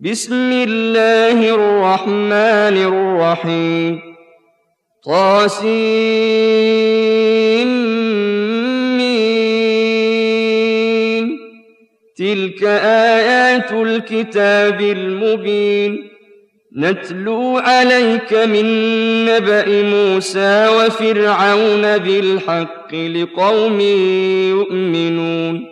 بسم الله الرحمن الرحيم. طاسين تلك آيات الكتاب المبين. نتلو عليك من نبأ موسى وفرعون بالحق لقوم يؤمنون.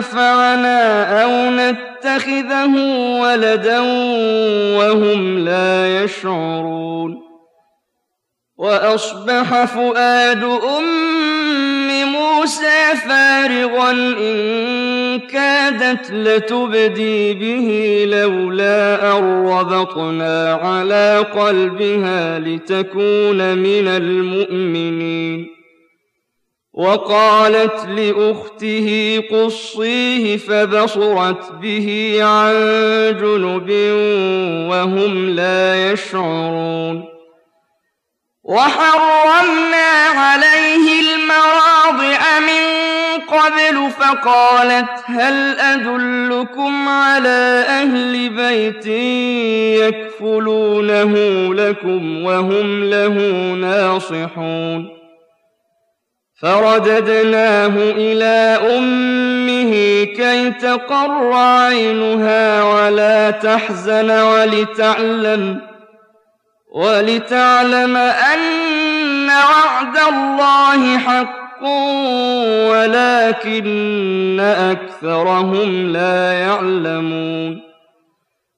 ينفعنا أو نتخذه ولدا وهم لا يشعرون وأصبح فؤاد أم موسى فارغا إن كادت لتبدي به لولا أن ربطنا على قلبها لتكون من المؤمنين وقالت لأخته قصيه فبصرت به عن جنب وهم لا يشعرون. وحرمنا عليه المراضع من قبل فقالت هل أدلكم على أهل بيت يكفلونه لكم وهم له ناصحون. فرددناه إلى أمه كي تقر عينها ولا تحزن ولتعلم ولتعلم أن وعد الله حق ولكن أكثرهم لا يعلمون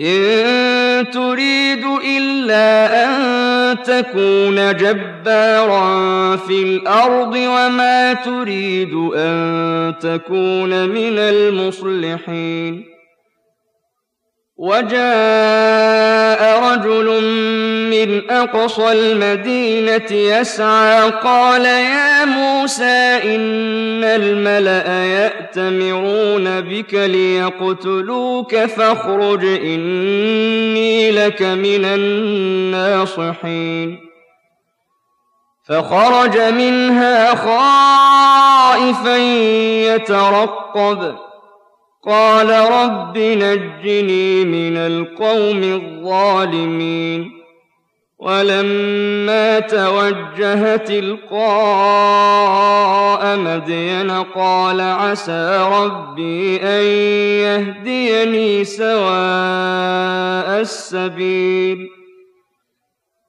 إن تريد إلا أن تكون جبارا في الأرض وما تريد أن تكون من المصلحين. وجاء رجل من أقصى المدينة يسعى قال يا موسى إن الملأ يأتمرون بك ليقتلوك فاخرج إني لك من الناصحين. فخرج منها خائفا يترقب. قال رب نجني من القوم الظالمين ولما توجه تلقاء مدين قال عسى ربي أن يهديني سواء السبيل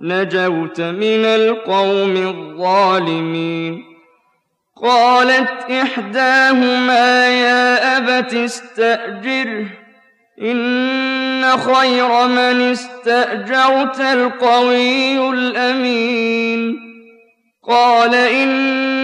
نجوت من القوم الظالمين. قالت إحداهما يا أبت استأجره إن خير من استأجرت القوي الأمين. قال إني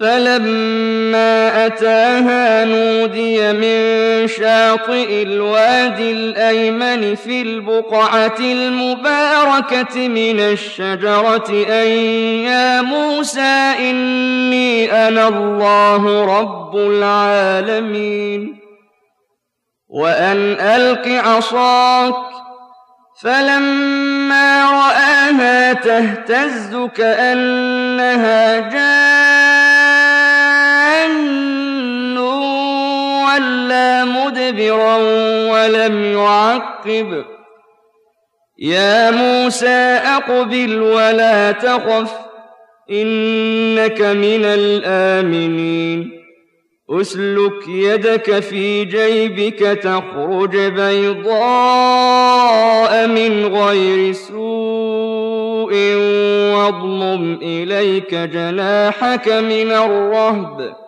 فلما أتاها نودي من شاطئ الوادي الأيمن في البقعة المباركة من الشجرة أن يا موسى إني أنا الله رب العالمين. وأن ألق عصاك. فلما رآها تهتز كأنها جان. ولا مدبرا ولم يعقب. يا موسى أقبل ولا تخف إنك من الآمنين. أسلك يدك في جيبك تخرج بيضاء من غير سوء واضمم إليك جناحك من الرهب.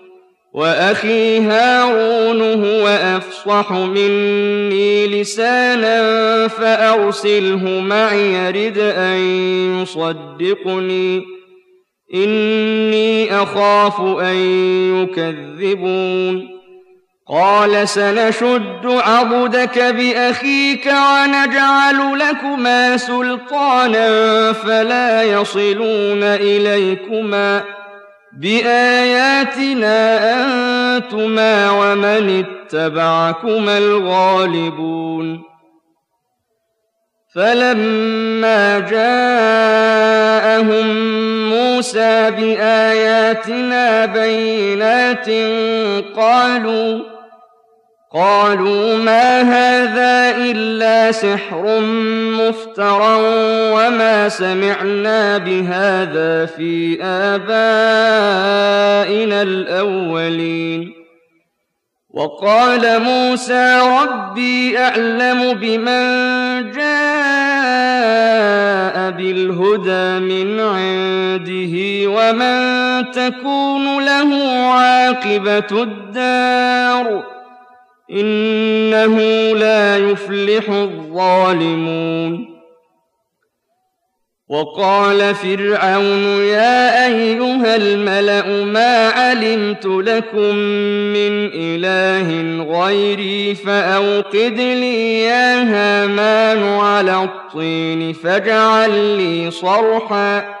وأخي هارون هو أفصح مني لسانا فأرسله معي يرد أن يصدقني. إني أخاف أن يكذبون. قال سنشد عضدك بأخيك ونجعل لكما سلطانا فلا يصلون إليكما. بآياتنا أنتما ومن اتبعكما الغالبون. فلما جاءهم موسى بآياتنا بينات قالوا قالوا ما هذا إلا سحر مفترى وما سمعنا بهذا في آبائنا الأولين. وقال موسى ربي أعلم بمن جاء بالهدى من عنده ومن تكون له عاقبة الدار. إنه لا يفلح الظالمون. وقال فرعون يا أيها الملأ ما علمت لكم من إله غيري فأوقد لي يا هامان على الطين فاجعل لي صرحاً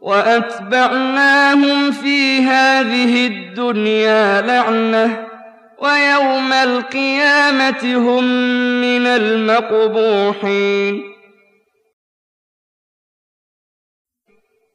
وأتبعناهم في هذه الدنيا لعنة ويوم القيامة هم من المقبوحين.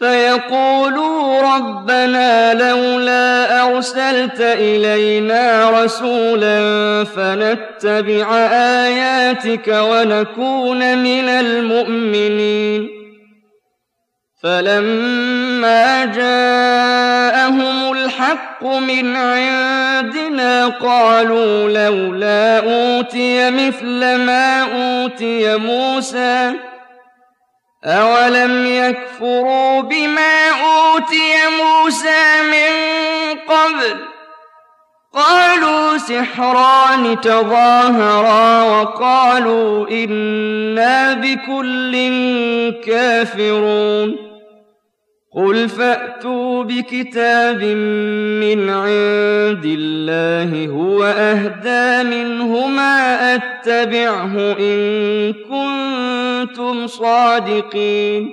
فيقولوا ربنا لولا أرسلت إلينا رسولا فنتبع آياتك ونكون من المؤمنين. فلما جاءهم الحق من عندنا قالوا لولا أوتي مثل ما أوتي موسى أولم يكفروا بما أوتي موسى من قبل؟ قالوا سحران تظاهرا وقالوا إنا بكل كافرون قل فأتوا بكتاب من عند الله هو أهدى منهما أتبعه إن كنتم صادقين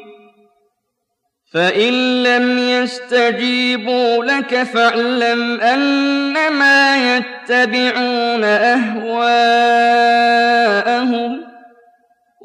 فإن لم يستجيبوا لك فاعلم أنما يتبعون أهواءهم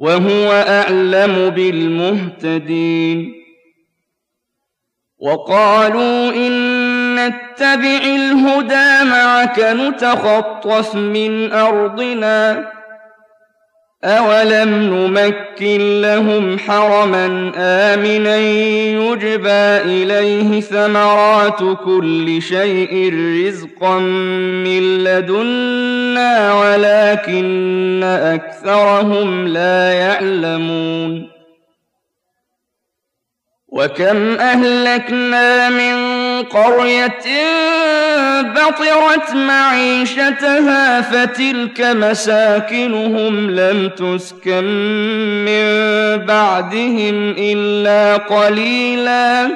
وهو أعلم بالمهتدين. وقالوا إن نتبع الهدى معك نتخطف من أرضنا. أولم نمكن لهم حرما آمنا يجبى إليه ثمرات كل شيء رزقا من لدنا ولكن أكثرهم لا يعلمون وكم أهلكنا من قرية بطرت معيشتها فتلك مساكنهم لم تسكن من بعدهم إلا قليلا.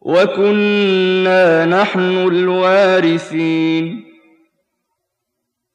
وكنا نحن الوارثين.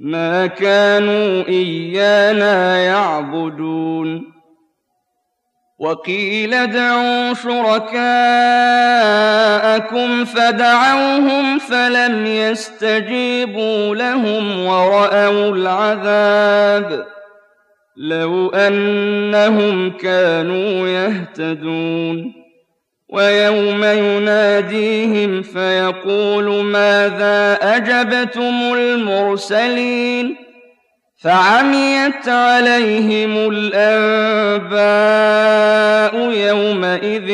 ما كانوا إيانا يعبدون. وقيل ادعوا شركاءكم فدعوهم فلم يستجيبوا لهم ورأوا العذاب. لو أنهم كانوا يهتدون. ويوم يناديهم فيقول ماذا أجبتم المرسلين فعميت عليهم الأنباء يومئذ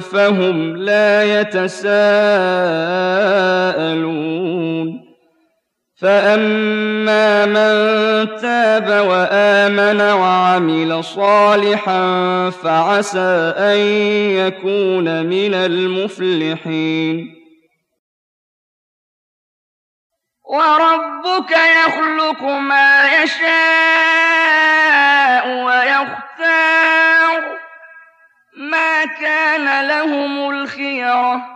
فهم لا يتساءلون فأما من تاب وآمن وعمل صالحا فعسى أن يكون من المفلحين وربك يخلق ما يشاء ويختار ما كان لهم الخيره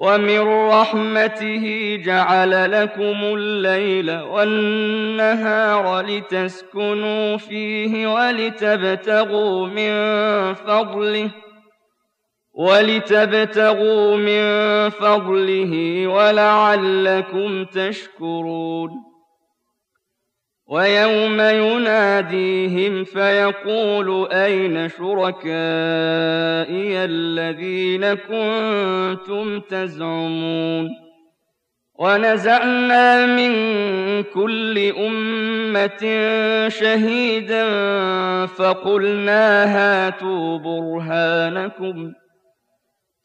ومن رحمته جعل لكم الليل والنهار لتسكنوا فيه ولتبتغوا من فضله ولتبتغوا من فضله ولعلكم تشكرون ويوم يناديهم فيقول أين شركائي الذين كنتم تزعمون ونزعنا من كل أمة شهيدا فقلنا هاتوا برهانكم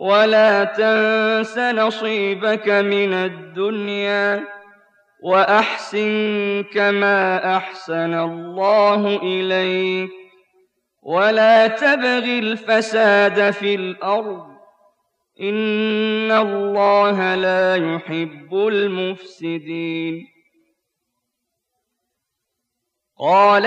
ولا تنس نصيبك من الدنيا وأحسن كما أحسن الله إليك ولا تبغ الفساد في الأرض إن الله لا يحب المفسدين قال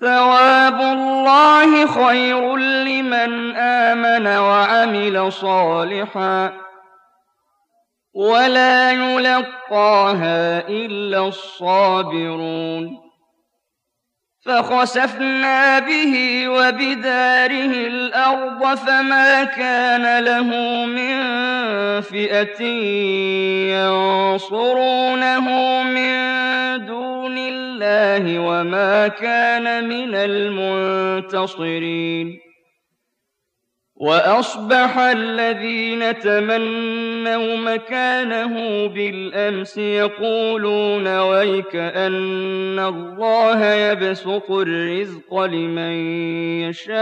ثواب الله خير لمن آمن وعمل صالحاً ولا يلقاها إلا الصابرون فخسفنا به وبداره الأرض فما كان له من فئة ينصرونه من دون الله وما كان من المنتصرين. وأصبح الذين تمنوا مكانه بالأمس يقولون ويك أن الله يبسط الرزق لمن يشاء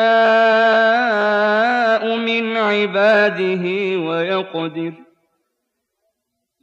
من عباده ويقدر.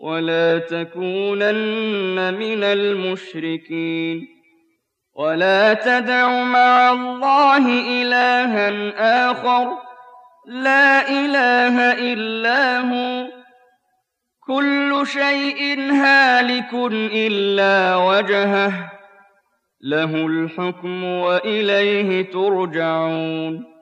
ولا تكونن من المشركين. ولا تدع مع الله إلها آخر. لا إله إلا هو. كل شيء هالك إلا وجهه. له الحكم وإليه ترجعون.